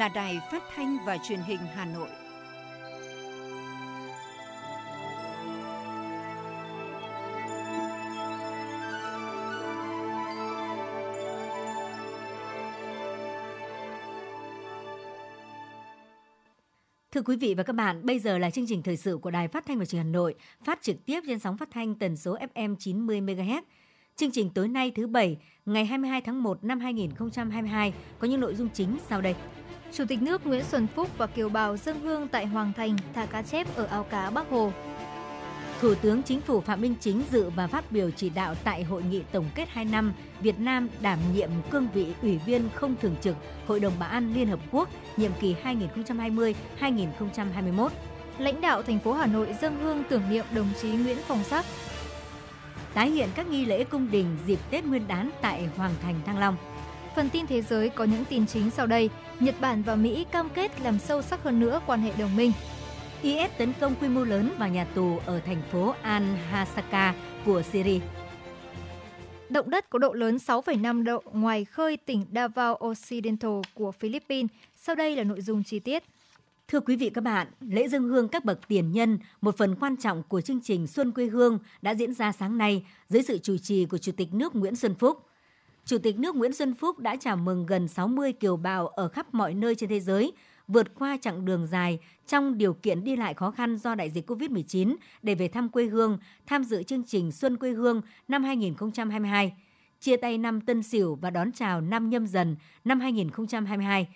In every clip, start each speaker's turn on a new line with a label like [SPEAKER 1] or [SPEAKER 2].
[SPEAKER 1] là Đài Phát thanh và Truyền hình Hà Nội.
[SPEAKER 2] Thưa quý vị và các bạn, bây giờ là chương trình thời sự của Đài Phát thanh và Truyền hình Hà Nội, phát trực tiếp trên sóng phát thanh tần số FM 90 MHz. Chương trình tối nay thứ bảy, ngày 22 tháng 1 năm 2022 có những nội dung chính sau đây.
[SPEAKER 3] Chủ tịch nước Nguyễn Xuân Phúc và kiều bào dân hương tại Hoàng Thành thả cá chép ở ao cá Bắc Hồ.
[SPEAKER 2] Thủ tướng Chính phủ Phạm Minh Chính dự và phát biểu chỉ đạo tại hội nghị tổng kết 2 năm, Việt Nam đảm nhiệm cương vị Ủy viên không thường trực Hội đồng Bảo an Liên Hợp Quốc nhiệm kỳ 2020-2021.
[SPEAKER 3] Lãnh đạo thành phố Hà Nội dâng hương tưởng niệm đồng chí Nguyễn Phong Sắc.
[SPEAKER 2] Tái hiện các nghi lễ cung đình dịp Tết Nguyên đán tại Hoàng Thành Thăng Long.
[SPEAKER 3] Phần tin thế giới có những tin chính sau đây. Nhật Bản và Mỹ cam kết làm sâu sắc hơn nữa quan hệ đồng minh.
[SPEAKER 2] IS tấn công quy mô lớn vào nhà tù ở thành phố Al-Hasaka của Syria.
[SPEAKER 3] Động đất có độ lớn 6,5 độ ngoài khơi tỉnh Davao Occidental của Philippines. Sau đây là nội dung chi tiết.
[SPEAKER 2] Thưa quý vị các bạn, lễ dân hương các bậc tiền nhân, một phần quan trọng của chương trình Xuân quê hương đã diễn ra sáng nay dưới sự chủ trì của Chủ tịch nước Nguyễn Xuân Phúc. Chủ tịch nước Nguyễn Xuân Phúc đã chào mừng gần 60 kiều bào ở khắp mọi nơi trên thế giới vượt qua chặng đường dài trong điều kiện đi lại khó khăn do đại dịch COVID-19 để về thăm quê hương, tham dự chương trình Xuân quê hương năm 2022, chia tay năm Tân Sửu và đón chào năm Nhâm Dần năm 2022.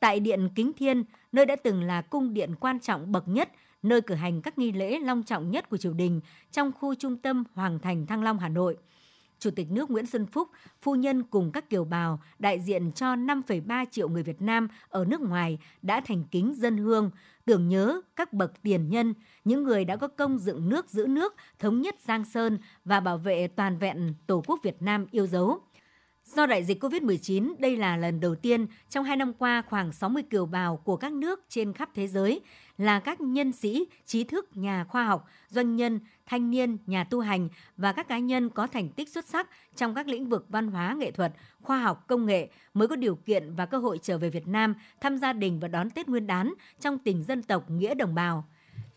[SPEAKER 2] Tại Điện Kính Thiên, nơi đã từng là cung điện quan trọng bậc nhất, nơi cử hành các nghi lễ long trọng nhất của triều đình trong khu trung tâm Hoàng Thành Thăng Long, Hà Nội – Chủ tịch nước Nguyễn Xuân Phúc, phu nhân cùng các kiều bào đại diện cho 5,3 triệu người Việt Nam ở nước ngoài đã thành kính dân hương, tưởng nhớ các bậc tiền nhân, những người đã có công dựng nước giữ nước, thống nhất Giang Sơn và bảo vệ toàn vẹn Tổ quốc Việt Nam yêu dấu. Do đại dịch COVID-19, đây là lần đầu tiên trong hai năm qua khoảng 60 kiều bào của các nước trên khắp thế giới là các nhân sĩ, trí thức, nhà khoa học, doanh nhân, thanh niên, nhà tu hành và các cá nhân có thành tích xuất sắc trong các lĩnh vực văn hóa, nghệ thuật, khoa học, công nghệ mới có điều kiện và cơ hội trở về Việt Nam thăm gia đình và đón Tết Nguyên đán trong tình dân tộc nghĩa đồng bào.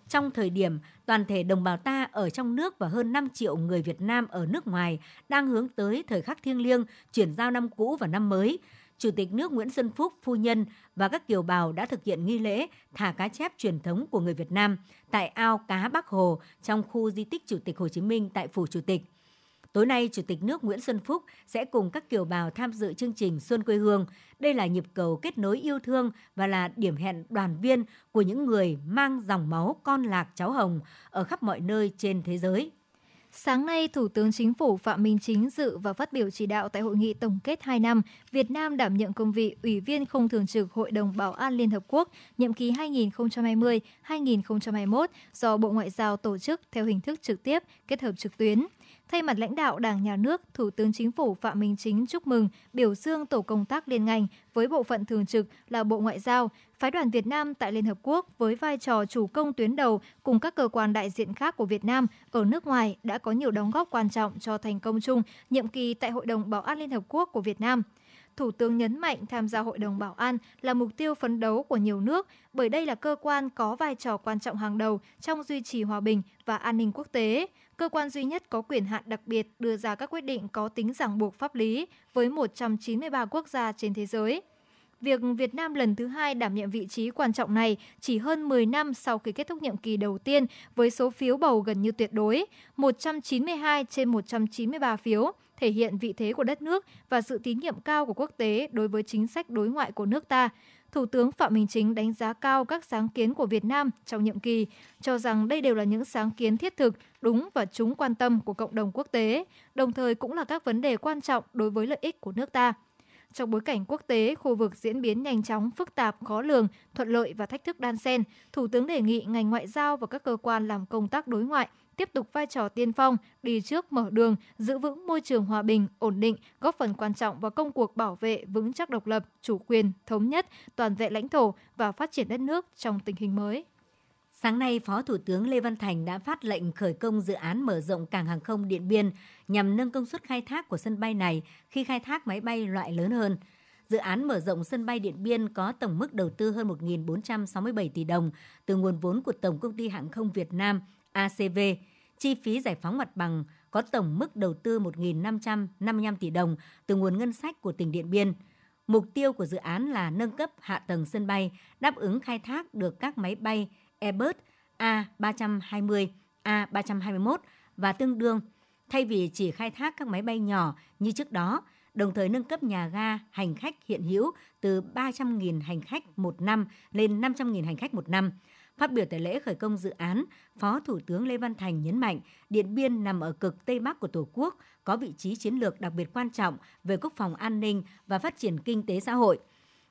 [SPEAKER 2] Trong thời điểm toàn thể đồng bào ta ở trong nước và hơn 5 triệu người Việt Nam ở nước ngoài đang hướng tới thời khắc thiêng liêng chuyển giao năm cũ và năm mới, Chủ tịch nước Nguyễn Xuân Phúc, phu nhân và các kiều bào đã thực hiện nghi lễ thả cá chép truyền thống của người Việt Nam tại ao cá Bắc Hồ trong khu di tích Chủ tịch Hồ Chí Minh tại Phủ Chủ tịch. Tối nay, Chủ tịch nước Nguyễn Xuân Phúc sẽ cùng các kiều bào tham dự chương trình Xuân quê hương. Đây là nhịp cầu kết nối yêu thương và là điểm hẹn đoàn viên của những người mang dòng máu con lạc cháu hồng ở khắp mọi nơi trên thế giới.
[SPEAKER 3] Sáng nay, Thủ tướng Chính phủ Phạm Minh Chính dự và phát biểu chỉ đạo tại hội nghị tổng kết 2 năm Việt Nam đảm nhận công vị Ủy viên không thường trực Hội đồng Bảo an Liên Hợp Quốc nhiệm kỳ 2020-2021 do Bộ Ngoại giao tổ chức theo hình thức trực tiếp kết hợp trực tuyến. Thay mặt lãnh đạo Đảng, Nhà nước, Thủ tướng Chính phủ Phạm Minh Chính chúc mừng, biểu dương tổ công tác liên ngành với bộ phận thường trực là Bộ Ngoại giao, phái đoàn Việt Nam tại Liên Hợp Quốc với vai trò chủ công tuyến đầu cùng các cơ quan đại diện khác của Việt Nam ở nước ngoài đã có nhiều đóng góp quan trọng cho thành công chung nhiệm kỳ tại Hội đồng Bảo an Liên Hợp Quốc của Việt Nam. Thủ tướng nhấn mạnh tham gia Hội đồng Bảo an là mục tiêu phấn đấu của nhiều nước bởi đây là cơ quan có vai trò quan trọng hàng đầu trong duy trì hòa bình và an ninh quốc tế cơ quan duy nhất có quyền hạn đặc biệt đưa ra các quyết định có tính ràng buộc pháp lý với 193 quốc gia trên thế giới. Việc Việt Nam lần thứ hai đảm nhiệm vị trí quan trọng này chỉ hơn 10 năm sau khi kết thúc nhiệm kỳ đầu tiên với số phiếu bầu gần như tuyệt đối, 192 trên 193 phiếu, thể hiện vị thế của đất nước và sự tín nhiệm cao của quốc tế đối với chính sách đối ngoại của nước ta. Thủ tướng Phạm Minh Chính đánh giá cao các sáng kiến của Việt Nam trong nhiệm kỳ, cho rằng đây đều là những sáng kiến thiết thực, đúng và chúng quan tâm của cộng đồng quốc tế, đồng thời cũng là các vấn đề quan trọng đối với lợi ích của nước ta. Trong bối cảnh quốc tế, khu vực diễn biến nhanh chóng, phức tạp, khó lường, thuận lợi và thách thức đan xen, Thủ tướng đề nghị ngành ngoại giao và các cơ quan làm công tác đối ngoại tiếp tục vai trò tiên phong, đi trước mở đường, giữ vững môi trường hòa bình, ổn định, góp phần quan trọng vào công cuộc bảo vệ vững chắc độc lập, chủ quyền, thống nhất, toàn vẹn lãnh thổ và phát triển đất nước trong tình hình mới.
[SPEAKER 2] Sáng nay, Phó Thủ tướng Lê Văn Thành đã phát lệnh khởi công dự án mở rộng cảng hàng không Điện Biên nhằm nâng công suất khai thác của sân bay này khi khai thác máy bay loại lớn hơn. Dự án mở rộng sân bay Điện Biên có tổng mức đầu tư hơn 1.467 tỷ đồng từ nguồn vốn của Tổng công ty Hàng không Việt Nam ACV. Chi phí giải phóng mặt bằng có tổng mức đầu tư 1.555 tỷ đồng từ nguồn ngân sách của tỉnh Điện Biên. Mục tiêu của dự án là nâng cấp hạ tầng sân bay, đáp ứng khai thác được các máy bay Airbus A320, A321 và tương đương, thay vì chỉ khai thác các máy bay nhỏ như trước đó, đồng thời nâng cấp nhà ga hành khách hiện hữu từ 300.000 hành khách một năm lên 500.000 hành khách một năm. Phát biểu tại lễ khởi công dự án, Phó Thủ tướng Lê Văn Thành nhấn mạnh Điện Biên nằm ở cực Tây Bắc của Tổ quốc, có vị trí chiến lược đặc biệt quan trọng về quốc phòng an ninh và phát triển kinh tế xã hội.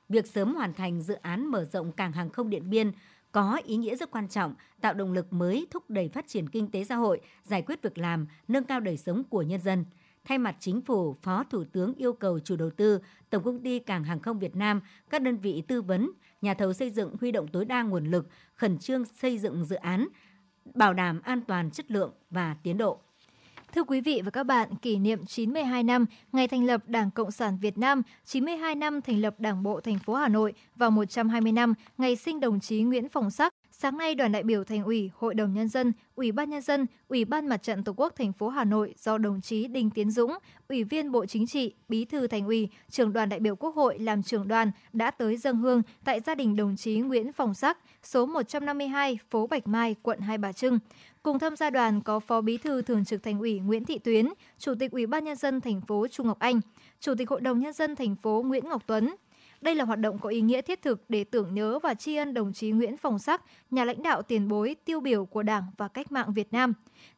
[SPEAKER 2] Việc sớm hoàn thành dự án mở rộng cảng hàng không Điện Biên có ý nghĩa rất quan trọng, tạo động lực mới thúc đẩy phát triển kinh tế xã hội, giải quyết việc làm, nâng cao đời sống của nhân dân. Thay mặt chính phủ, Phó Thủ tướng yêu cầu chủ đầu tư, Tổng công ty Cảng hàng không Việt Nam, các đơn vị tư vấn, nhà thầu xây dựng huy động tối đa nguồn lực, khẩn trương xây dựng dự án, bảo đảm an toàn chất lượng và tiến độ.
[SPEAKER 3] Thưa quý vị và các bạn, kỷ niệm 92 năm ngày thành lập Đảng Cộng sản Việt Nam, 92 năm thành lập Đảng bộ thành phố Hà Nội và 120 năm ngày sinh đồng chí Nguyễn Phong Sắc, Sáng nay, đoàn đại biểu Thành ủy, Hội đồng nhân dân, Ủy ban nhân dân, Ủy ban Mặt trận Tổ quốc thành phố Hà Nội do đồng chí Đinh Tiến Dũng, Ủy viên Bộ Chính trị, Bí thư Thành ủy, trưởng đoàn đại biểu Quốc hội làm trưởng đoàn đã tới dân hương tại gia đình đồng chí Nguyễn Phong Sắc, số 152, phố Bạch Mai, quận Hai Bà Trưng. Cùng tham gia đoàn có Phó Bí thư Thường trực Thành ủy Nguyễn Thị Tuyến, Chủ tịch Ủy ban nhân dân thành phố Trung Ngọc Anh, Chủ tịch Hội đồng nhân dân thành phố Nguyễn Ngọc Tuấn, đây là hoạt động có ý nghĩa thiết thực để tưởng nhớ và tri ân đồng chí Nguyễn Phong Sắc, nhà lãnh đạo tiền bối tiêu biểu của Đảng và cách mạng Việt Nam.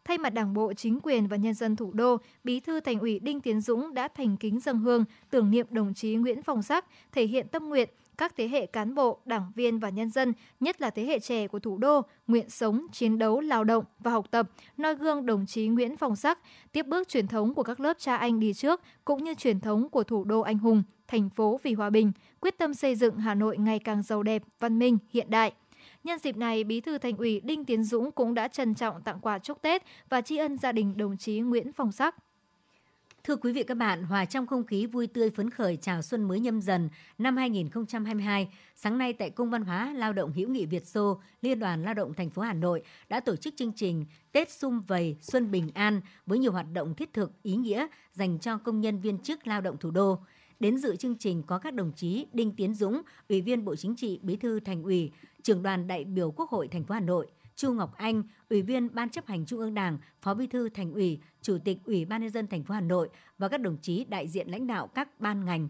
[SPEAKER 3] Thay mặt Đảng bộ, chính quyền và nhân dân thủ đô, Bí thư Thành ủy Đinh Tiến Dũng đã thành kính dâng hương tưởng niệm đồng chí Nguyễn Phong Sắc, thể hiện tâm nguyện các thế hệ cán bộ, đảng viên và nhân dân, nhất là thế hệ trẻ của thủ đô, nguyện sống, chiến đấu, lao động và học tập, noi gương đồng chí Nguyễn Phong Sắc, tiếp bước truyền thống của các lớp cha anh đi trước, cũng như truyền thống của thủ đô anh hùng, thành phố vì hòa bình, quyết tâm xây dựng Hà Nội ngày càng giàu đẹp, văn minh, hiện đại. Nhân dịp này, Bí thư Thành ủy Đinh Tiến Dũng cũng đã trân trọng tặng quà chúc Tết và tri ân gia đình đồng chí Nguyễn Phong Sắc.
[SPEAKER 2] Thưa quý vị các bạn, hòa trong không khí vui tươi phấn khởi chào xuân mới nhâm dần năm 2022, sáng nay tại Cung văn hóa Lao động hữu nghị Việt Xô, Liên đoàn Lao động thành phố Hà Nội đã tổ chức chương trình Tết Xung Vầy Xuân Bình An với nhiều hoạt động thiết thực, ý nghĩa dành cho công nhân viên chức lao động thủ đô. Đến dự chương trình có các đồng chí Đinh Tiến Dũng, Ủy viên Bộ Chính trị, Bí thư Thành ủy, Trưởng đoàn đại biểu Quốc hội thành phố Hà Nội, Chu Ngọc Anh, Ủy viên Ban chấp hành Trung ương Đảng, Phó Bí thư Thành ủy, Chủ tịch Ủy ban nhân dân thành phố Hà Nội và các đồng chí đại diện lãnh đạo các ban ngành.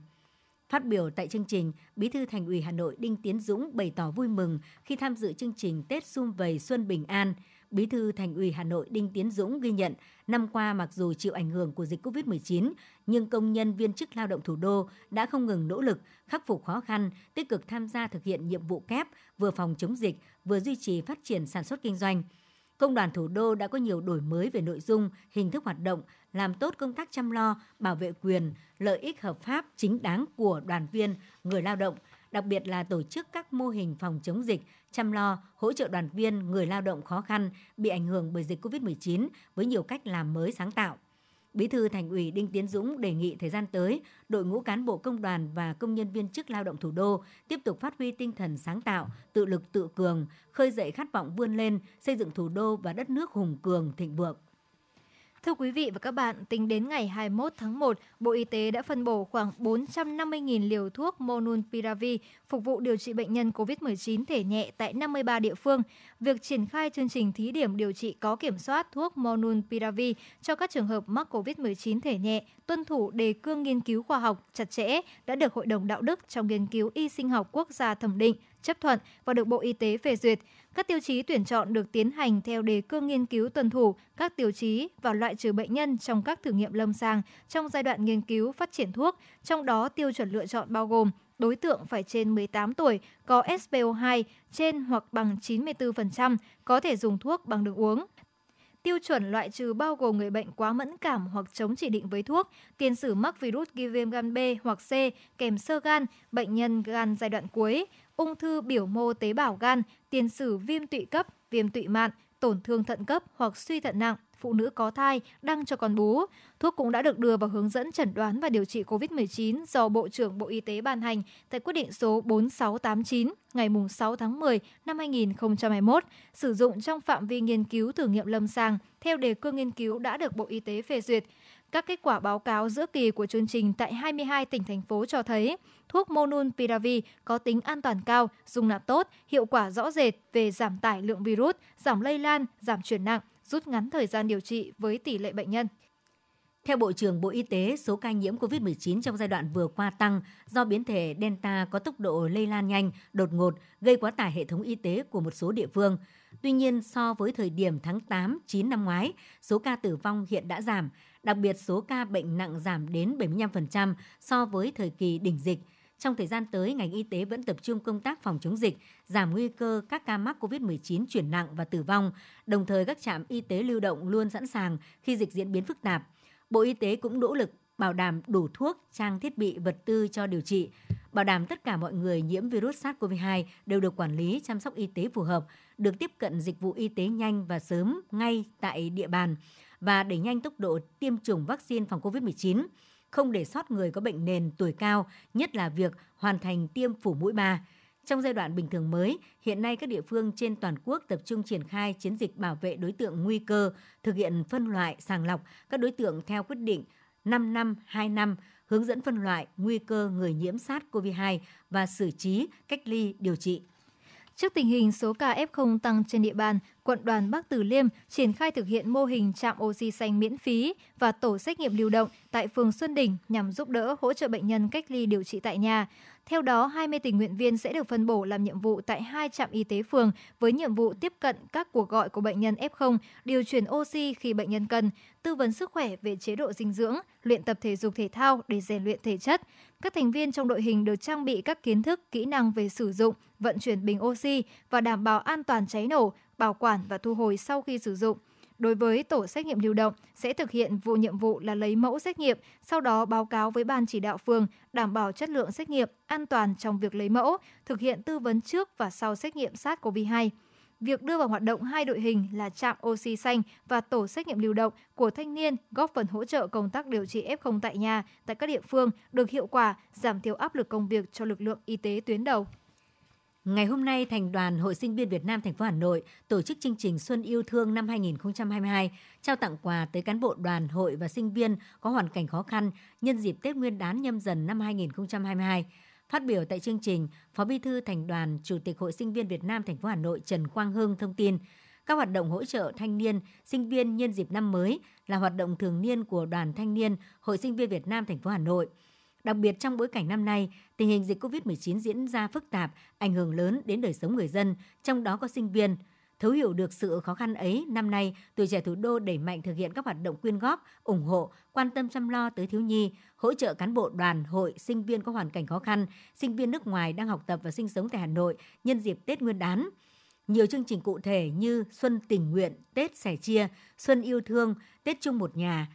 [SPEAKER 2] Phát biểu tại chương trình, Bí thư Thành ủy Hà Nội Đinh Tiến Dũng bày tỏ vui mừng khi tham dự chương trình Tết Xung Vầy Xuân Bình An – Bí thư Thành ủy Hà Nội Đinh Tiến Dũng ghi nhận, năm qua mặc dù chịu ảnh hưởng của dịch COVID-19, nhưng công nhân viên chức lao động thủ đô đã không ngừng nỗ lực khắc phục khó khăn, tích cực tham gia thực hiện nhiệm vụ kép, vừa phòng chống dịch, vừa duy trì phát triển sản xuất kinh doanh. Công đoàn thủ đô đã có nhiều đổi mới về nội dung, hình thức hoạt động, làm tốt công tác chăm lo, bảo vệ quyền, lợi ích hợp pháp chính đáng của đoàn viên, người lao động, đặc biệt là tổ chức các mô hình phòng chống dịch, chăm lo, hỗ trợ đoàn viên, người lao động khó khăn bị ảnh hưởng bởi dịch COVID-19 với nhiều cách làm mới sáng tạo. Bí thư Thành ủy Đinh Tiến Dũng đề nghị thời gian tới, đội ngũ cán bộ công đoàn và công nhân viên chức lao động thủ đô tiếp tục phát huy tinh thần sáng tạo, tự lực tự cường, khơi dậy khát vọng vươn lên, xây dựng thủ đô và đất nước hùng cường, thịnh vượng.
[SPEAKER 3] Thưa quý vị và các bạn, tính đến ngày 21 tháng 1, Bộ Y tế đã phân bổ khoảng 450.000 liều thuốc Monunpiravir phục vụ điều trị bệnh nhân COVID-19 thể nhẹ tại 53 địa phương. Việc triển khai chương trình thí điểm điều trị có kiểm soát thuốc Monunpiravir cho các trường hợp mắc COVID-19 thể nhẹ tuân thủ đề cương nghiên cứu khoa học chặt chẽ đã được Hội đồng Đạo đức trong nghiên cứu y sinh học quốc gia thẩm định, chấp thuận và được Bộ Y tế phê duyệt. Các tiêu chí tuyển chọn được tiến hành theo đề cương nghiên cứu tuân thủ các tiêu chí và loại trừ bệnh nhân trong các thử nghiệm lâm sàng trong giai đoạn nghiên cứu phát triển thuốc, trong đó tiêu chuẩn lựa chọn bao gồm đối tượng phải trên 18 tuổi, có SPO2 trên hoặc bằng 94%, có thể dùng thuốc bằng đường uống. Tiêu chuẩn loại trừ bao gồm người bệnh quá mẫn cảm hoặc chống chỉ định với thuốc, tiền sử mắc virus gây viêm gan B hoặc C kèm sơ gan, bệnh nhân gan giai đoạn cuối, ung thư biểu mô tế bào gan, tiền sử viêm tụy cấp, viêm tụy mạn, tổn thương thận cấp hoặc suy thận nặng, phụ nữ có thai, đang cho con bú. Thuốc cũng đã được đưa vào hướng dẫn chẩn đoán và điều trị COVID-19 do Bộ trưởng Bộ Y tế ban hành tại quyết định số 4689 ngày 6 tháng 10 năm 2021, sử dụng trong phạm vi nghiên cứu thử nghiệm lâm sàng theo đề cương nghiên cứu đã được Bộ Y tế phê duyệt. Các kết quả báo cáo giữa kỳ của chương trình tại 22 tỉnh thành phố cho thấy thuốc Molnupiravir có tính an toàn cao, dung nạp tốt, hiệu quả rõ rệt về giảm tải lượng virus, giảm lây lan, giảm chuyển nặng, rút ngắn thời gian điều trị với tỷ lệ bệnh nhân.
[SPEAKER 2] Theo Bộ trưởng Bộ Y tế, số ca nhiễm COVID-19 trong giai đoạn vừa qua tăng do biến thể Delta có tốc độ lây lan nhanh, đột ngột, gây quá tải hệ thống y tế của một số địa phương. Tuy nhiên, so với thời điểm tháng 8, 9 năm ngoái, số ca tử vong hiện đã giảm, đặc biệt số ca bệnh nặng giảm đến 75% so với thời kỳ đỉnh dịch. Trong thời gian tới, ngành y tế vẫn tập trung công tác phòng chống dịch, giảm nguy cơ các ca mắc COVID-19 chuyển nặng và tử vong, đồng thời các trạm y tế lưu động luôn sẵn sàng khi dịch diễn biến phức tạp. Bộ Y tế cũng nỗ lực bảo đảm đủ thuốc, trang thiết bị, vật tư cho điều trị, bảo đảm tất cả mọi người nhiễm virus SARS-CoV-2 đều được quản lý, chăm sóc y tế phù hợp, được tiếp cận dịch vụ y tế nhanh và sớm ngay tại địa bàn và đẩy nhanh tốc độ tiêm chủng vaccine phòng COVID-19, không để sót người có bệnh nền tuổi cao, nhất là việc hoàn thành tiêm phủ mũi 3. Trong giai đoạn bình thường mới, hiện nay các địa phương trên toàn quốc tập trung triển khai chiến dịch bảo vệ đối tượng nguy cơ, thực hiện phân loại, sàng lọc các đối tượng theo quyết định 5 năm, 2 năm, hướng dẫn phân loại nguy cơ người nhiễm SARS-CoV-2 và xử trí, cách ly, điều trị.
[SPEAKER 3] Trước tình hình số ca F0 tăng trên địa bàn, quận đoàn Bắc Từ Liêm triển khai thực hiện mô hình trạm oxy xanh miễn phí và tổ xét nghiệm lưu động tại phường Xuân Đỉnh nhằm giúp đỡ hỗ trợ bệnh nhân cách ly điều trị tại nhà. Theo đó, 20 tình nguyện viên sẽ được phân bổ làm nhiệm vụ tại hai trạm y tế phường với nhiệm vụ tiếp cận các cuộc gọi của bệnh nhân F0, điều chuyển oxy khi bệnh nhân cần, tư vấn sức khỏe về chế độ dinh dưỡng, luyện tập thể dục thể thao để rèn luyện thể chất. Các thành viên trong đội hình được trang bị các kiến thức, kỹ năng về sử dụng, vận chuyển bình oxy và đảm bảo an toàn cháy nổ, bảo quản và thu hồi sau khi sử dụng. Đối với tổ xét nghiệm lưu động sẽ thực hiện vụ nhiệm vụ là lấy mẫu xét nghiệm, sau đó báo cáo với ban chỉ đạo phường, đảm bảo chất lượng xét nghiệm, an toàn trong việc lấy mẫu, thực hiện tư vấn trước và sau xét nghiệm SARS-CoV-2 việc đưa vào hoạt động hai đội hình là trạm oxy xanh và tổ xét nghiệm lưu động của thanh niên góp phần hỗ trợ công tác điều trị F0 tại nhà tại các địa phương được hiệu quả, giảm thiểu áp lực công việc cho lực lượng y tế tuyến đầu.
[SPEAKER 2] Ngày hôm nay, Thành đoàn Hội sinh viên Việt Nam thành phố Hà Nội tổ chức chương trình Xuân yêu thương năm 2022, trao tặng quà tới cán bộ đoàn, hội và sinh viên có hoàn cảnh khó khăn nhân dịp Tết Nguyên đán nhâm dần năm 2022. Phát biểu tại chương trình, Phó Bí thư Thành đoàn, Chủ tịch Hội sinh viên Việt Nam thành phố Hà Nội Trần Quang Hưng thông tin, các hoạt động hỗ trợ thanh niên, sinh viên nhân dịp năm mới là hoạt động thường niên của Đoàn Thanh niên Hội sinh viên Việt Nam thành phố Hà Nội. Đặc biệt trong bối cảnh năm nay, tình hình dịch COVID-19 diễn ra phức tạp, ảnh hưởng lớn đến đời sống người dân, trong đó có sinh viên. Thấu hiểu được sự khó khăn ấy, năm nay, tuổi trẻ thủ đô đẩy mạnh thực hiện các hoạt động quyên góp, ủng hộ, quan tâm chăm lo tới thiếu nhi, hỗ trợ cán bộ đoàn, hội, sinh viên có hoàn cảnh khó khăn, sinh viên nước ngoài đang học tập và sinh sống tại Hà Nội nhân dịp Tết Nguyên đán. Nhiều chương trình cụ thể như Xuân tình nguyện, Tết sẻ chia, Xuân yêu thương, Tết chung một nhà,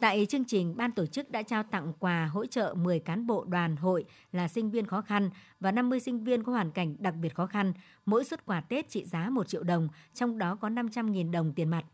[SPEAKER 2] Tại chương trình, ban tổ chức đã trao tặng quà hỗ trợ 10 cán bộ đoàn hội là sinh viên khó khăn và 50 sinh viên có hoàn cảnh đặc biệt khó khăn, mỗi suất quà Tết trị giá 1 triệu đồng, trong đó có 500.000 đồng tiền mặt.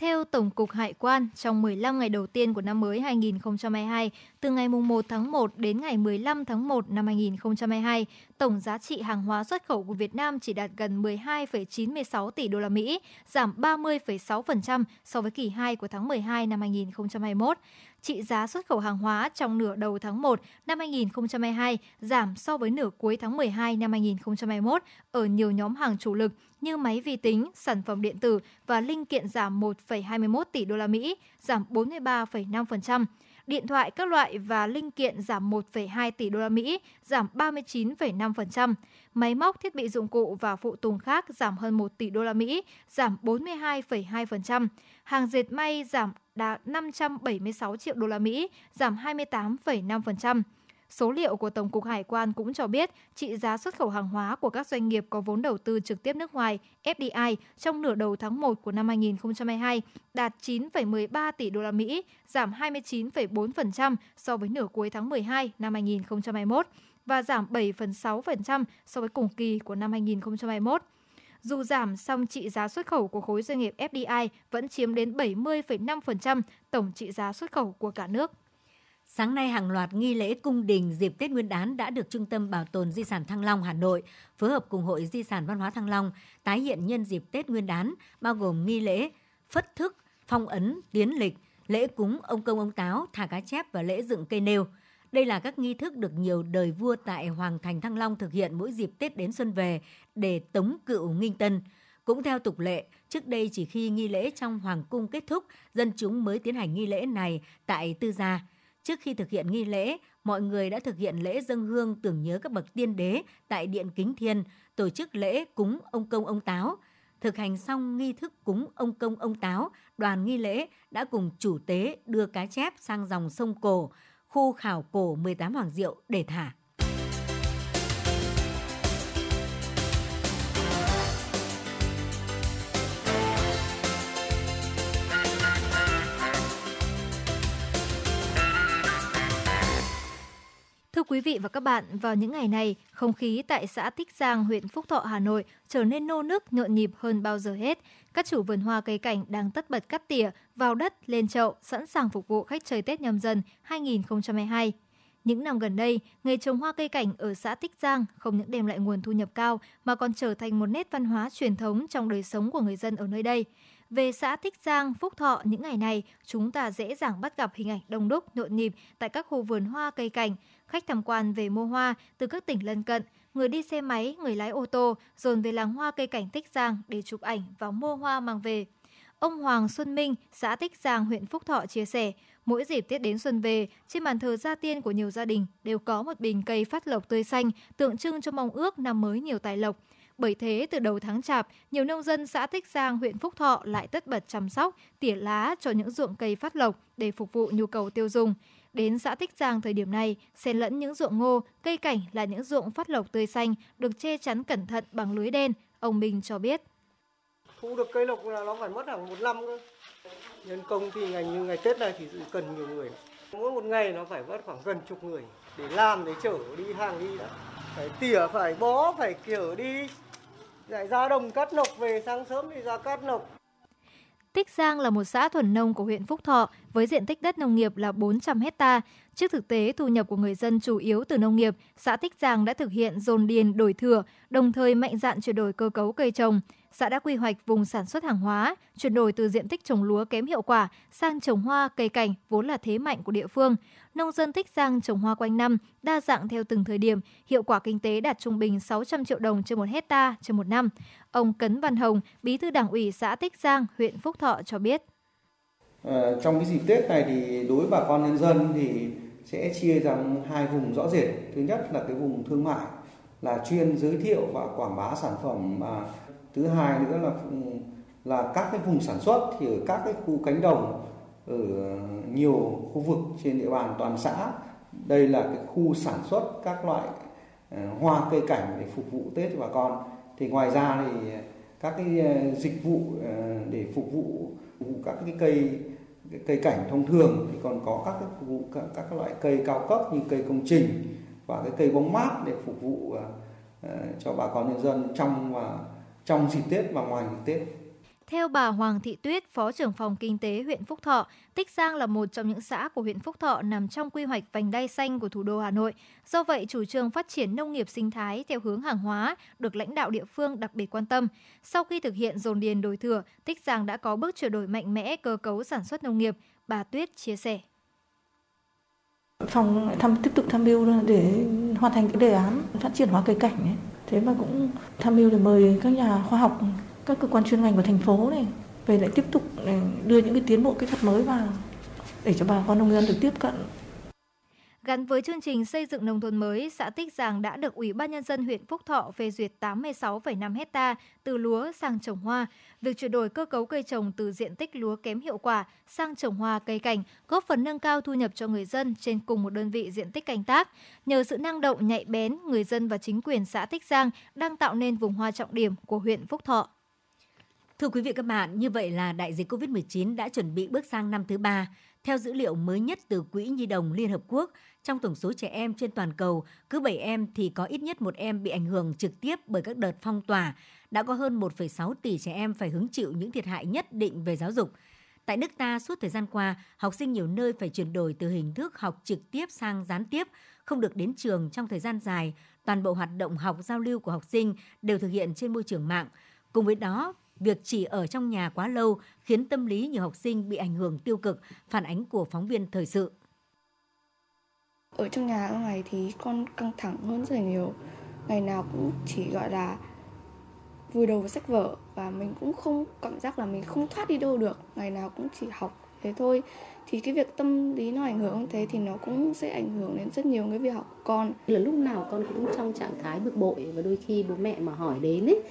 [SPEAKER 3] Theo Tổng cục Hải quan, trong 15 ngày đầu tiên của năm mới 2022, từ ngày 1 tháng 1 đến ngày 15 tháng 1 năm 2022, tổng giá trị hàng hóa xuất khẩu của Việt Nam chỉ đạt gần 12,96 tỷ đô la Mỹ, giảm 30,6% so với kỳ 2 của tháng 12 năm 2021 trị giá xuất khẩu hàng hóa trong nửa đầu tháng 1 năm 2022 giảm so với nửa cuối tháng 12 năm 2021 ở nhiều nhóm hàng chủ lực như máy vi tính, sản phẩm điện tử và linh kiện giảm 1,21 tỷ đô la Mỹ, giảm 43,5% điện thoại các loại và linh kiện giảm 1,2 tỷ đô la Mỹ, giảm 39,5%, máy móc thiết bị dụng cụ và phụ tùng khác giảm hơn 1 tỷ đô la Mỹ, giảm 42,2%, hàng dệt may giảm đạt 576 triệu đô la Mỹ, giảm 28,5%. Số liệu của Tổng cục Hải quan cũng cho biết trị giá xuất khẩu hàng hóa của các doanh nghiệp có vốn đầu tư trực tiếp nước ngoài FDI trong nửa đầu tháng 1 của năm 2022 đạt 9,13 tỷ đô la Mỹ, giảm 29,4% so với nửa cuối tháng 12 năm 2021 và giảm 7,6% so với cùng kỳ của năm 2021. Dù giảm, song trị giá xuất khẩu của khối doanh nghiệp FDI vẫn chiếm đến 70,5% tổng trị giá xuất khẩu của cả nước.
[SPEAKER 2] Sáng nay, hàng loạt nghi lễ cung đình dịp Tết Nguyên đán đã được Trung tâm Bảo tồn Di sản Thăng Long Hà Nội phối hợp cùng Hội Di sản Văn hóa Thăng Long tái hiện nhân dịp Tết Nguyên đán, bao gồm nghi lễ phất thức, phong ấn, tiến lịch, lễ cúng ông công ông táo, thả cá chép và lễ dựng cây nêu. Đây là các nghi thức được nhiều đời vua tại Hoàng thành Thăng Long thực hiện mỗi dịp Tết đến xuân về để tống cựu nghinh tân. Cũng theo tục lệ, trước đây chỉ khi nghi lễ trong Hoàng cung kết thúc, dân chúng mới tiến hành nghi lễ này tại tư gia. Trước khi thực hiện nghi lễ, mọi người đã thực hiện lễ dân hương tưởng nhớ các bậc tiên đế tại Điện Kính Thiên, tổ chức lễ cúng ông công ông táo. Thực hành xong nghi thức cúng ông công ông táo, đoàn nghi lễ đã cùng chủ tế đưa cá chép sang dòng sông Cổ, khu khảo cổ 18 Hoàng Diệu để thả.
[SPEAKER 3] Quý vị và các bạn, vào những ngày này, không khí tại xã Tích Giang, huyện Phúc Thọ, Hà Nội trở nên nô nức nhộn nhịp hơn bao giờ hết. Các chủ vườn hoa cây cảnh đang tất bật cắt tỉa, vào đất, lên chậu, sẵn sàng phục vụ khách chơi Tết nhâm dần 2022. Những năm gần đây, nghề trồng hoa cây cảnh ở xã Tích Giang không những đem lại nguồn thu nhập cao mà còn trở thành một nét văn hóa truyền thống trong đời sống của người dân ở nơi đây. Về xã Tích Giang, Phúc Thọ những ngày này, chúng ta dễ dàng bắt gặp hình ảnh đông đúc, nhộn nhịp tại các khu vườn hoa cây cảnh. Khách tham quan về mua hoa từ các tỉnh lân cận, người đi xe máy, người lái ô tô dồn về làng hoa cây cảnh Tích Giang để chụp ảnh và mua hoa mang về. Ông Hoàng Xuân Minh, xã Tích Giang, huyện Phúc Thọ chia sẻ, mỗi dịp Tết đến xuân về, trên bàn thờ gia tiên của nhiều gia đình đều có một bình cây phát lộc tươi xanh, tượng trưng cho mong ước năm mới nhiều tài lộc. Bởi thế, từ đầu tháng chạp, nhiều nông dân xã Tích Giang, huyện Phúc Thọ lại tất bật chăm sóc, tỉa lá cho những ruộng cây phát lộc để phục vụ nhu cầu tiêu dùng. Đến xã Tích Giang thời điểm này, xen lẫn những ruộng ngô, cây cảnh là những ruộng phát lộc tươi xanh được che chắn cẩn thận bằng lưới đen, ông Minh cho biết.
[SPEAKER 4] Thu được cây lộc là nó phải mất hàng một năm cơ. Nhân công thì ngày như ngày Tết này thì cần nhiều người. Mỗi một ngày nó phải mất khoảng gần chục người để làm để chở đi hàng đi đã. Phải tỉa, phải bó, phải kiểu đi lại ra đồng cắt lộc về sáng sớm thì ra cắt lộc
[SPEAKER 3] Tích Giang là một xã thuần nông của huyện Phúc Thọ với diện tích đất nông nghiệp là 400 hecta. Trước thực tế thu nhập của người dân chủ yếu từ nông nghiệp, xã Tích Giang đã thực hiện dồn điền đổi thừa, đồng thời mạnh dạn chuyển đổi cơ cấu cây trồng. Xã đã quy hoạch vùng sản xuất hàng hóa, chuyển đổi từ diện tích trồng lúa kém hiệu quả sang trồng hoa, cây cảnh vốn là thế mạnh của địa phương. Nông dân Tích Giang trồng hoa quanh năm, đa dạng theo từng thời điểm, hiệu quả kinh tế đạt trung bình 600 triệu đồng trên một hecta trên một năm. Ông Cấn Văn Hồng, bí thư đảng ủy xã Tích Giang, huyện Phúc Thọ cho biết.
[SPEAKER 5] À, trong cái dịp Tết này thì đối với bà con nhân dân thì sẽ chia ra hai vùng rõ rệt. Thứ nhất là cái vùng thương mại là chuyên giới thiệu và quảng bá sản phẩm mà thứ hai nữa là ừ, là các cái vùng sản xuất thì ở các cái khu cánh đồng ở nhiều khu vực trên địa bàn toàn xã đây là cái khu sản xuất các loại ờ, hoa cây cảnh để phục vụ tết cho bà con. Thì ngoài ra thì các cái ờ, dịch vụ ờ, để phục vụ, phục vụ các cái cây cái cây cảnh thông thường thì còn có các cái phục vụ các, các loại cây cao cấp như cây công trình và cái cây bóng mát để phục vụ uh, cho bà con nhân dân trong và trong dịp Tết và ngoài dịp Tết.
[SPEAKER 3] Theo bà Hoàng Thị Tuyết, Phó trưởng phòng Kinh tế huyện Phúc Thọ, Tích Giang là một trong những xã của huyện Phúc Thọ nằm trong quy hoạch vành đai xanh của thủ đô Hà Nội. Do vậy, chủ trương phát triển nông nghiệp sinh thái theo hướng hàng hóa được lãnh đạo địa phương đặc biệt quan tâm. Sau khi thực hiện dồn điền đổi thừa, Tích Giang đã có bước chuyển đổi mạnh mẽ cơ cấu sản xuất nông nghiệp. Bà Tuyết chia sẻ.
[SPEAKER 6] Phòng thăm tiếp tục tham mưu để hoàn thành cái đề án phát triển hoa cây cảnh ấy. Thế mà cũng tham mưu để mời các nhà khoa học, các cơ quan chuyên ngành của thành phố này về lại tiếp tục đưa những cái tiến bộ kỹ thuật mới vào để cho bà con nông dân được tiếp cận.
[SPEAKER 3] Gắn với chương trình xây dựng nông thôn mới, xã Tích Giang đã được Ủy ban Nhân dân huyện Phúc Thọ phê duyệt 86,5 hecta từ lúa sang trồng hoa. Việc chuyển đổi cơ cấu cây trồng từ diện tích lúa kém hiệu quả sang trồng hoa cây cảnh góp phần nâng cao thu nhập cho người dân trên cùng một đơn vị diện tích canh tác. Nhờ sự năng động nhạy bén, người dân và chính quyền xã Tích Giang đang tạo nên vùng hoa trọng điểm của huyện Phúc Thọ.
[SPEAKER 2] Thưa quý vị các bạn, như vậy là đại dịch COVID-19 đã chuẩn bị bước sang năm thứ ba. Theo dữ liệu mới nhất từ Quỹ Nhi đồng Liên Hợp Quốc, trong tổng số trẻ em trên toàn cầu, cứ 7 em thì có ít nhất một em bị ảnh hưởng trực tiếp bởi các đợt phong tỏa. đã có hơn 1,6 tỷ trẻ em phải hứng chịu những thiệt hại nhất định về giáo dục. Tại nước ta suốt thời gian qua, học sinh nhiều nơi phải chuyển đổi từ hình thức học trực tiếp sang gián tiếp, không được đến trường trong thời gian dài, toàn bộ hoạt động học giao lưu của học sinh đều thực hiện trên môi trường mạng. Cùng với đó, việc chỉ ở trong nhà quá lâu khiến tâm lý nhiều học sinh bị ảnh hưởng tiêu cực, phản ánh của phóng viên thời sự.
[SPEAKER 7] Ở trong nhà ở ngày thì con căng thẳng hơn rất là nhiều. Ngày nào cũng chỉ gọi là vùi đầu vào sách vở và mình cũng không cảm giác là mình không thoát đi đâu được. Ngày nào cũng chỉ học thế thôi thì cái việc tâm lý nó ảnh hưởng như thế thì nó cũng sẽ ảnh hưởng đến rất nhiều cái việc học của con
[SPEAKER 8] là lúc nào con cũng trong trạng thái bực bội và đôi khi bố mẹ mà hỏi đến ấy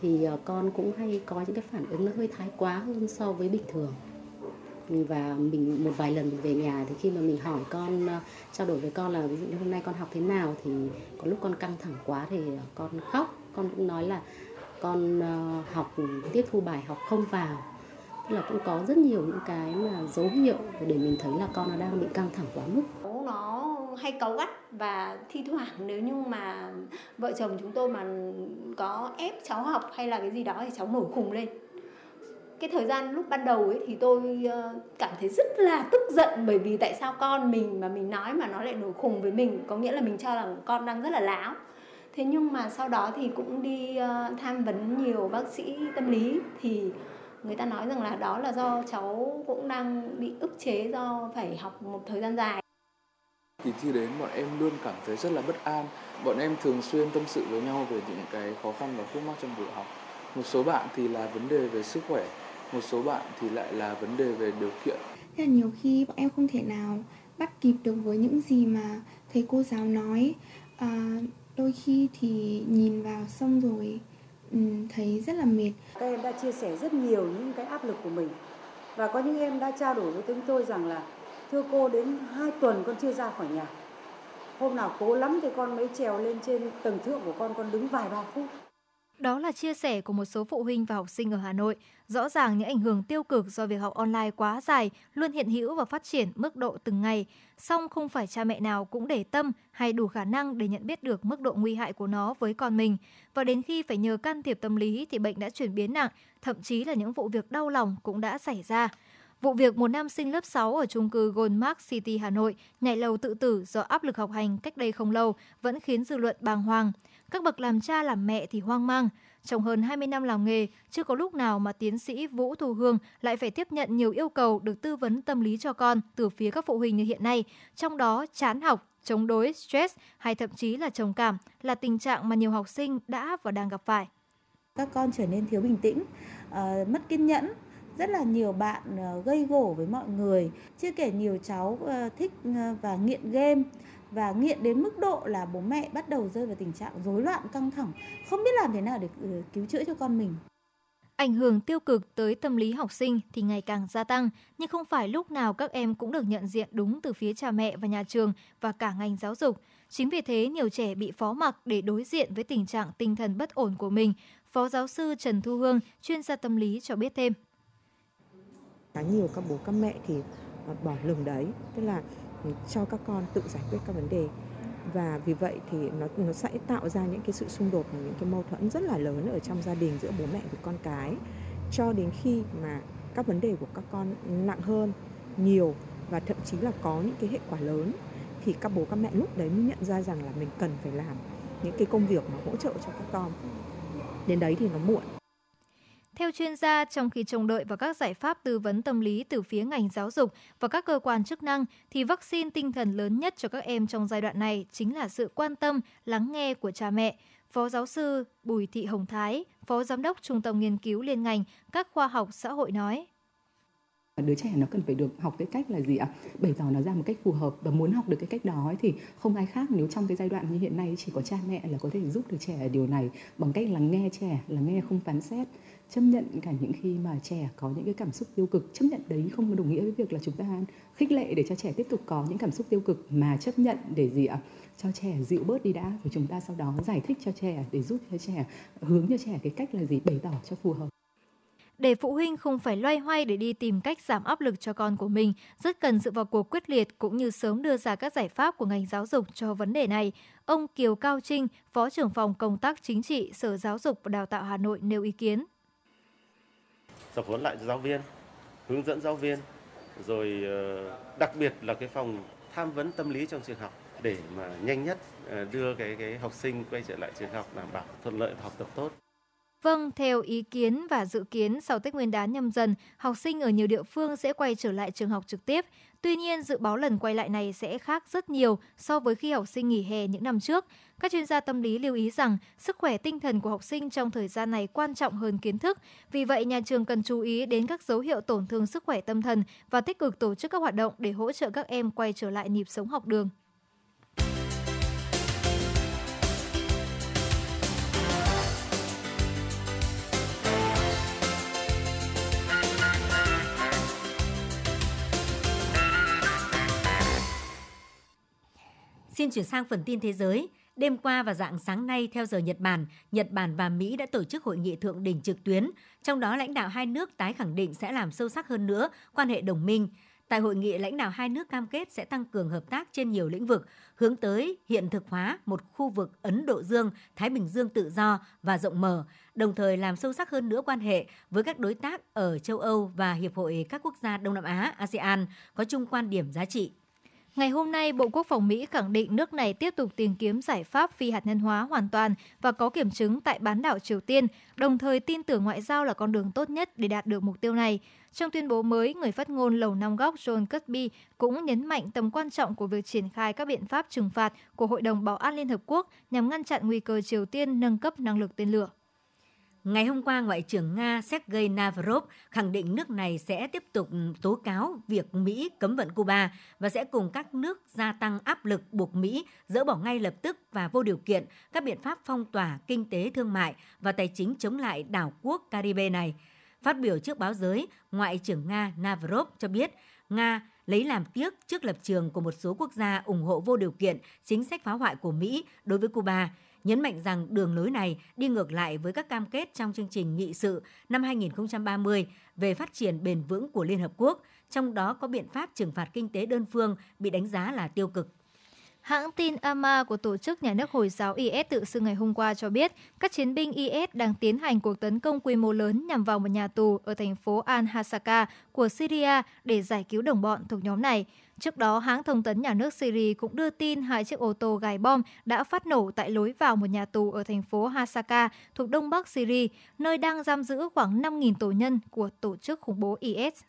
[SPEAKER 8] thì ờ, con cũng hay có những cái phản ứng nó hơi thái quá hơn so với bình thường. Và mình, một vài lần mình về nhà thì khi mà mình hỏi con ờ, trao đổi với con là ví dụ như hôm nay con học thế nào? thì có lúc con căng thẳng quá thì ờ, con khóc. Con cũng nói là con học tiếp thu bài học không vào. Tức là cũng có rất nhiều những cái mà dấu hiệu để mình thấy là con nó đang bị căng thẳng quá mức.
[SPEAKER 9] Nó hay cáu gắt và thi thoảng nếu như mà vợ chồng chúng tôi mà có ép cháu học hay là cái gì đó thì cháu nổi khùng lên. Cái thời gian lúc ban đầu ấy thì tôi ờ, cảm thấy rất là tức giận bởi vì tại sao con mình mà mình nói mà nó lại nổi khùng với mình, có nghĩa là mình cho là con đang rất là láo. Thế nhưng mà sau đó thì cũng đi ờ, tham vấn nhiều bác sĩ tâm lý thì người ta nói rằng là đó là do cháu cũng đang bị ức chế do phải học một thời gian dài
[SPEAKER 10] kỳ thi đến bọn em luôn cảm thấy rất là bất an. Bọn em thường xuyên tâm sự với nhau về những cái khó khăn và khúc mắc trong buổi học. Một số bạn thì là vấn đề về sức khỏe một số bạn thì lại là vấn đề về điều kiện.
[SPEAKER 11] Thế là nhiều khi bọn em không thể nào bắt kịp được với những gì mà thầy cô giáo nói. À, đôi khi thì nhìn vào xong rồi um, thấy rất là mệt.
[SPEAKER 12] Các em đã chia sẻ rất nhiều những cái áp lực của mình. Và có những em đã trao đổi với chúng tôi rằng là thưa cô đến 2 tuần con chưa ra khỏi nhà hôm nào cố lắm thì con mới trèo lên trên tầng thượng của con con đứng vài ba phút
[SPEAKER 3] đó là chia sẻ của một số phụ huynh và học sinh ở Hà Nội. Rõ ràng những ảnh hưởng tiêu cực do việc học online quá dài luôn hiện hữu và phát triển mức độ từng ngày. Song không phải cha mẹ nào cũng để tâm hay đủ khả năng để nhận biết được mức độ nguy hại của nó với con mình. Và đến khi phải nhờ can thiệp tâm lý thì bệnh đã chuyển biến nặng, thậm chí là những vụ việc đau lòng cũng đã xảy ra. Vụ việc một nam sinh lớp 6 ở chung cư Goldmark City Hà Nội nhảy lầu tự tử do áp lực học hành cách đây không lâu vẫn khiến dư luận bàng hoàng. Các bậc làm cha làm mẹ thì hoang mang. Trong hơn 20 năm làm nghề, chưa có lúc nào mà tiến sĩ Vũ Thu Hương lại phải tiếp nhận nhiều yêu cầu được tư vấn tâm lý cho con từ phía các phụ huynh như hiện nay, trong đó chán học, chống đối, stress hay thậm chí là trầm cảm là tình trạng mà nhiều học sinh đã và đang gặp phải.
[SPEAKER 13] Các con trở nên thiếu bình tĩnh, uh, mất kiên nhẫn, rất là nhiều bạn ờ, gây gổ với mọi người, chưa kể nhiều cháu ờ, thích ờ, và nghiện game và nghiện đến mức độ là bố mẹ bắt đầu rơi vào tình trạng rối loạn căng thẳng, không biết làm thế nào để cứu chữa cho con mình.
[SPEAKER 3] Ảnh hưởng tiêu cực tới tâm lý học sinh thì ngày càng gia tăng, nhưng không phải lúc nào các em cũng được nhận diện đúng từ phía cha mẹ và nhà trường và cả ngành giáo dục. Chính vì thế, nhiều trẻ bị phó mặc để đối diện với tình trạng tinh thần bất ổn của mình. Phó giáo sư Trần Thu Hương, chuyên gia tâm lý cho biết thêm.
[SPEAKER 14] Khá nhiều các bố các mẹ thì ờ, bỏ lường đấy, tức là ừ, cho các con tự giải quyết các vấn đề. Và vì vậy thì nó nó sẽ tạo ra những cái sự xung đột và những cái mâu thuẫn rất là lớn ở trong gia đình giữa bố mẹ với con cái. Cho đến khi mà các vấn đề của các con nặng hơn nhiều và thậm chí là có những cái hệ quả lớn thì các bố các mẹ lúc đấy mới nhận ra rằng là mình cần phải làm những cái công việc mà hỗ trợ cho các con. Đến đấy thì nó muộn
[SPEAKER 3] theo chuyên gia, trong khi trông đợi vào các giải pháp tư vấn tâm lý từ phía ngành giáo dục và các cơ quan chức năng, thì vaccine tinh thần lớn nhất cho các em trong giai đoạn này chính là sự quan tâm, lắng nghe của cha mẹ. Phó giáo sư Bùi Thị Hồng Thái, Phó Giám đốc Trung tâm Nghiên cứu Liên ngành các khoa học xã hội nói
[SPEAKER 15] đứa trẻ nó cần phải được học cái cách là gì ạ? Bày tỏ nó ra một cách phù hợp và muốn học được cái cách đó thì không ai khác nếu trong cái giai đoạn như hiện nay chỉ có cha mẹ là có thể giúp được trẻ ở điều này bằng cách lắng nghe trẻ, lắng nghe không phán xét, chấp nhận cả những khi mà trẻ có những cái cảm xúc tiêu cực. Chấp nhận đấy không đồng nghĩa với việc là chúng ta khích lệ để cho trẻ tiếp tục có những cảm xúc tiêu cực, mà chấp nhận để gì ạ? Cho trẻ dịu bớt đi đã, rồi chúng ta sau đó giải thích cho trẻ để giúp cho trẻ, hướng cho trẻ cái cách là gì, bày tỏ cho phù hợp.
[SPEAKER 3] Để phụ huynh không phải loay hoay để đi tìm cách giảm áp lực cho con của mình, rất cần sự vào cuộc quyết liệt cũng như sớm đưa ra các giải pháp của ngành giáo dục cho vấn đề này. Ông Kiều Cao Trinh, Phó trưởng phòng công tác chính trị Sở Giáo dục và Đào tạo Hà Nội nêu ý kiến.
[SPEAKER 16] Tập huấn lại giáo viên, hướng dẫn giáo viên, rồi ờ, đặc biệt là cái phòng tham vấn tâm lý trong trường học để mà nhanh nhất ờ, đưa cái cái học sinh quay trở lại trường học đảm bảo thuận lợi và học tập tốt.
[SPEAKER 3] Vâng, theo ý kiến và dự kiến sau Tết Nguyên đán nhâm dần, học sinh ở nhiều địa phương sẽ quay trở lại trường học trực tiếp. Tuy nhiên, dự báo lần quay lại này sẽ khác rất nhiều so với khi học sinh nghỉ hè những năm trước. Các chuyên gia tâm lý lưu ý rằng sức khỏe tinh thần của học sinh trong thời gian này quan trọng hơn kiến thức. Vì vậy, nhà trường cần chú ý đến các dấu hiệu tổn thương sức khỏe tâm thần và tích cực tổ chức các hoạt động để hỗ trợ các em quay trở lại nhịp sống học đường.
[SPEAKER 2] Xin chuyển sang phần tin thế giới. Đêm qua và dạng sáng nay theo giờ Nhật Bản, Nhật Bản và Mỹ đã tổ chức hội nghị thượng đỉnh trực tuyến, trong đó lãnh đạo hai nước tái khẳng định sẽ làm sâu sắc hơn nữa quan hệ đồng minh. Tại hội nghị, lãnh đạo hai nước cam kết sẽ tăng cường hợp tác trên nhiều lĩnh vực, hướng tới hiện thực hóa một khu vực Ấn Độ Dương, Thái Bình Dương tự do và rộng mở, đồng thời làm sâu sắc hơn nữa quan hệ với các đối tác ở châu Âu và Hiệp hội các quốc gia Đông Nam Á ASEAN có chung quan điểm giá trị.
[SPEAKER 3] Ngày hôm nay, Bộ Quốc phòng Mỹ khẳng định nước này tiếp tục tìm kiếm giải pháp phi hạt nhân hóa hoàn toàn và có kiểm chứng tại bán đảo Triều Tiên, đồng thời tin tưởng ngoại giao là con đường tốt nhất để đạt được mục tiêu này. Trong tuyên bố mới, người phát ngôn Lầu Năm Góc John Kirby cũng nhấn mạnh tầm quan trọng của việc triển khai các biện pháp trừng phạt của Hội đồng Bảo an Liên Hợp Quốc nhằm ngăn chặn nguy cơ Triều Tiên nâng cấp năng lực tên lửa.
[SPEAKER 2] Ngày hôm qua, Ngoại trưởng Nga Sergei Lavrov khẳng định nước này sẽ tiếp tục tố cáo việc Mỹ cấm vận Cuba và sẽ cùng các nước gia tăng áp lực buộc Mỹ dỡ bỏ ngay lập tức và vô điều kiện các biện pháp phong tỏa kinh tế thương mại và tài chính chống lại đảo quốc Caribe này. Phát biểu trước báo giới, Ngoại trưởng Nga Lavrov cho biết Nga lấy làm tiếc trước lập trường của một số quốc gia ủng hộ vô điều kiện chính sách phá hoại của Mỹ đối với Cuba – nhấn mạnh rằng đường lối này đi ngược lại với các cam kết trong chương trình nghị sự năm 2030 về phát triển bền vững của Liên Hợp Quốc, trong đó có biện pháp trừng phạt kinh tế đơn phương bị đánh giá là tiêu cực.
[SPEAKER 3] Hãng tin AMA của Tổ chức Nhà nước Hồi giáo IS tự xưng ngày hôm qua cho biết các chiến binh IS đang tiến hành cuộc tấn công quy mô lớn nhằm vào một nhà tù ở thành phố Al-Hasaka của Syria để giải cứu đồng bọn thuộc nhóm này. Trước đó, hãng thông tấn nhà nước Syria cũng đưa tin hai chiếc ô tô gài bom đã phát nổ tại lối vào một nhà tù ở thành phố Hasaka thuộc đông bắc Syria, nơi đang giam giữ khoảng 5.000 tù nhân của tổ chức khủng bố IS.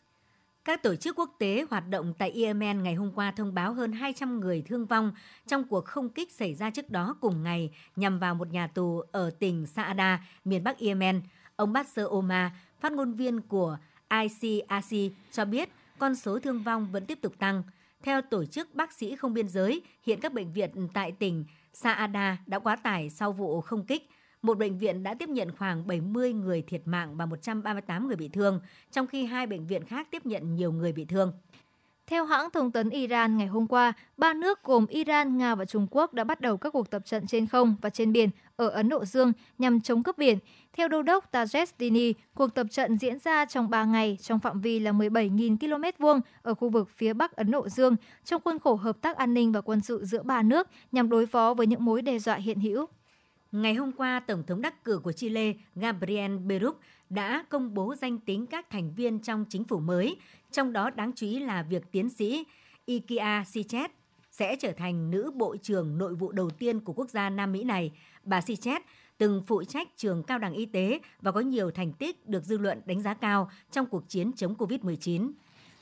[SPEAKER 2] Các tổ chức quốc tế hoạt động tại Yemen ngày hôm qua thông báo hơn 200 người thương vong trong cuộc không kích xảy ra trước đó cùng ngày nhằm vào một nhà tù ở tỉnh Saada, miền Bắc Yemen. Ông Basser Omar, phát ngôn viên của ICRC, cho biết con số thương vong vẫn tiếp tục tăng. Theo Tổ chức Bác sĩ Không Biên Giới, hiện các bệnh viện tại tỉnh Saada đã quá tải sau vụ không kích. Một bệnh viện đã tiếp nhận khoảng 70 người thiệt mạng và 138 người bị thương, trong khi hai bệnh viện khác tiếp nhận nhiều người bị thương.
[SPEAKER 3] Theo hãng thông tấn Iran ngày hôm qua, ba nước gồm Iran, Nga và Trung Quốc đã bắt đầu các cuộc tập trận trên không và trên biển ở Ấn Độ Dương nhằm chống cướp biển. Theo đô đốc Tajes Dini, cuộc tập trận diễn ra trong 3 ngày trong phạm vi là 17.000 km vuông ở khu vực phía Bắc Ấn Độ Dương trong khuôn khổ hợp tác an ninh và quân sự giữa ba nước nhằm đối phó với những mối đe dọa hiện hữu.
[SPEAKER 2] Ngày hôm qua, Tổng thống đắc cử của Chile Gabriel Boric đã công bố danh tính các thành viên trong chính phủ mới, trong đó đáng chú ý là việc tiến sĩ Ikia Sichet sẽ trở thành nữ bộ trưởng nội vụ đầu tiên của quốc gia Nam Mỹ này. Bà Sichet từng phụ trách trường cao đẳng y tế và có nhiều thành tích được dư luận đánh giá cao trong cuộc chiến chống COVID-19.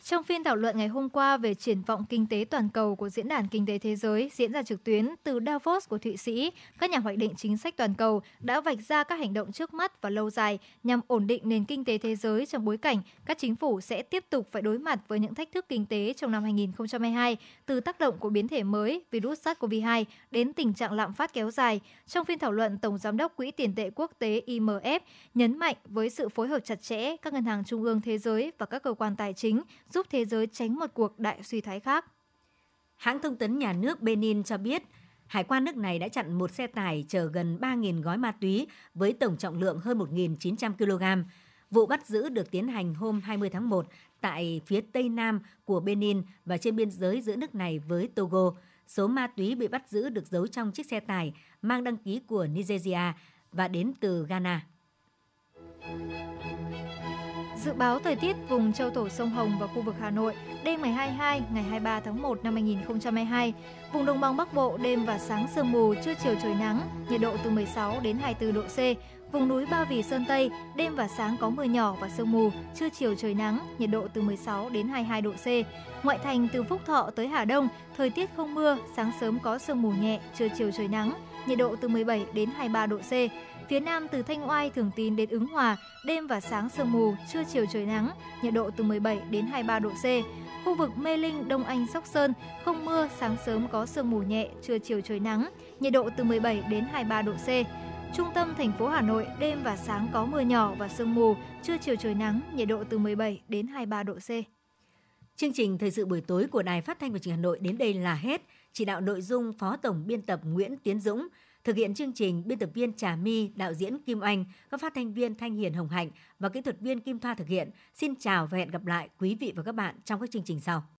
[SPEAKER 3] Trong phiên thảo luận ngày hôm qua về triển vọng kinh tế toàn cầu của Diễn đàn Kinh tế Thế giới diễn ra trực tuyến từ Davos của Thụy Sĩ, các nhà hoạch định chính sách toàn cầu đã vạch ra các hành động trước mắt và lâu dài nhằm ổn định nền kinh tế thế giới trong bối cảnh các chính phủ sẽ tiếp tục phải đối mặt với những thách thức kinh tế trong năm 2022 từ tác động của biến thể mới virus SARS-CoV-2 đến tình trạng lạm phát kéo dài. Trong phiên thảo luận, Tổng Giám đốc Quỹ tiền tệ quốc tế IMF nhấn mạnh với sự phối hợp chặt chẽ, các ngân hàng trung ương thế giới và các cơ quan tài chính giúp thế giới tránh một cuộc đại suy thoái khác.
[SPEAKER 2] Hãng thông tấn nhà nước Benin cho biết, Hải quan nước này đã chặn một xe tải chở gần 3.000 gói ma túy với tổng trọng lượng hơn 1.900 kg. Vụ bắt giữ được tiến hành hôm 20 tháng 1 tại phía tây nam của Benin và trên biên giới giữa nước này với Togo. Số ma túy bị bắt giữ được giấu trong chiếc xe tải mang đăng ký của Nigeria và đến từ Ghana.
[SPEAKER 3] Dự báo thời tiết vùng châu thổ sông Hồng và khu vực Hà Nội đêm ngày 22, ngày 23 tháng 1 năm 2022. Vùng đồng bằng Bắc Bộ đêm và sáng sương mù, trưa chiều trời nắng, nhiệt độ từ 16 đến 24 độ C. Vùng núi Ba Vì Sơn Tây, đêm và sáng có mưa nhỏ và sương mù, trưa chiều trời nắng, nhiệt độ từ 16 đến 22 độ C. Ngoại thành từ Phúc Thọ tới Hà Đông, thời tiết không mưa, sáng sớm có sương mù nhẹ, trưa chiều trời nắng, nhiệt độ từ 17 đến 23 độ C. Phía Nam từ Thanh Oai, Thường Tín đến Ứng Hòa, đêm và sáng sương mù, trưa chiều trời nắng, nhiệt độ từ 17 đến 23 độ C. Khu vực Mê Linh, Đông Anh, Sóc Sơn, không mưa, sáng sớm có sương mù nhẹ, trưa chiều trời nắng, nhiệt độ từ 17 đến 23 độ C. Trung tâm thành phố Hà Nội, đêm và sáng có mưa nhỏ và sương mù, trưa chiều trời nắng, nhiệt độ từ 17 đến 23 độ C.
[SPEAKER 2] Chương trình Thời sự buổi tối của Đài Phát thanh và Truyền hình Hà Nội đến đây là hết. Chỉ đạo nội dung Phó Tổng biên tập Nguyễn Tiến Dũng, thực hiện chương trình biên tập viên Trà My, đạo diễn Kim Anh, các phát thanh viên Thanh Hiền Hồng Hạnh và kỹ thuật viên Kim Thoa thực hiện. Xin chào và hẹn gặp lại quý vị và các bạn trong các chương trình sau.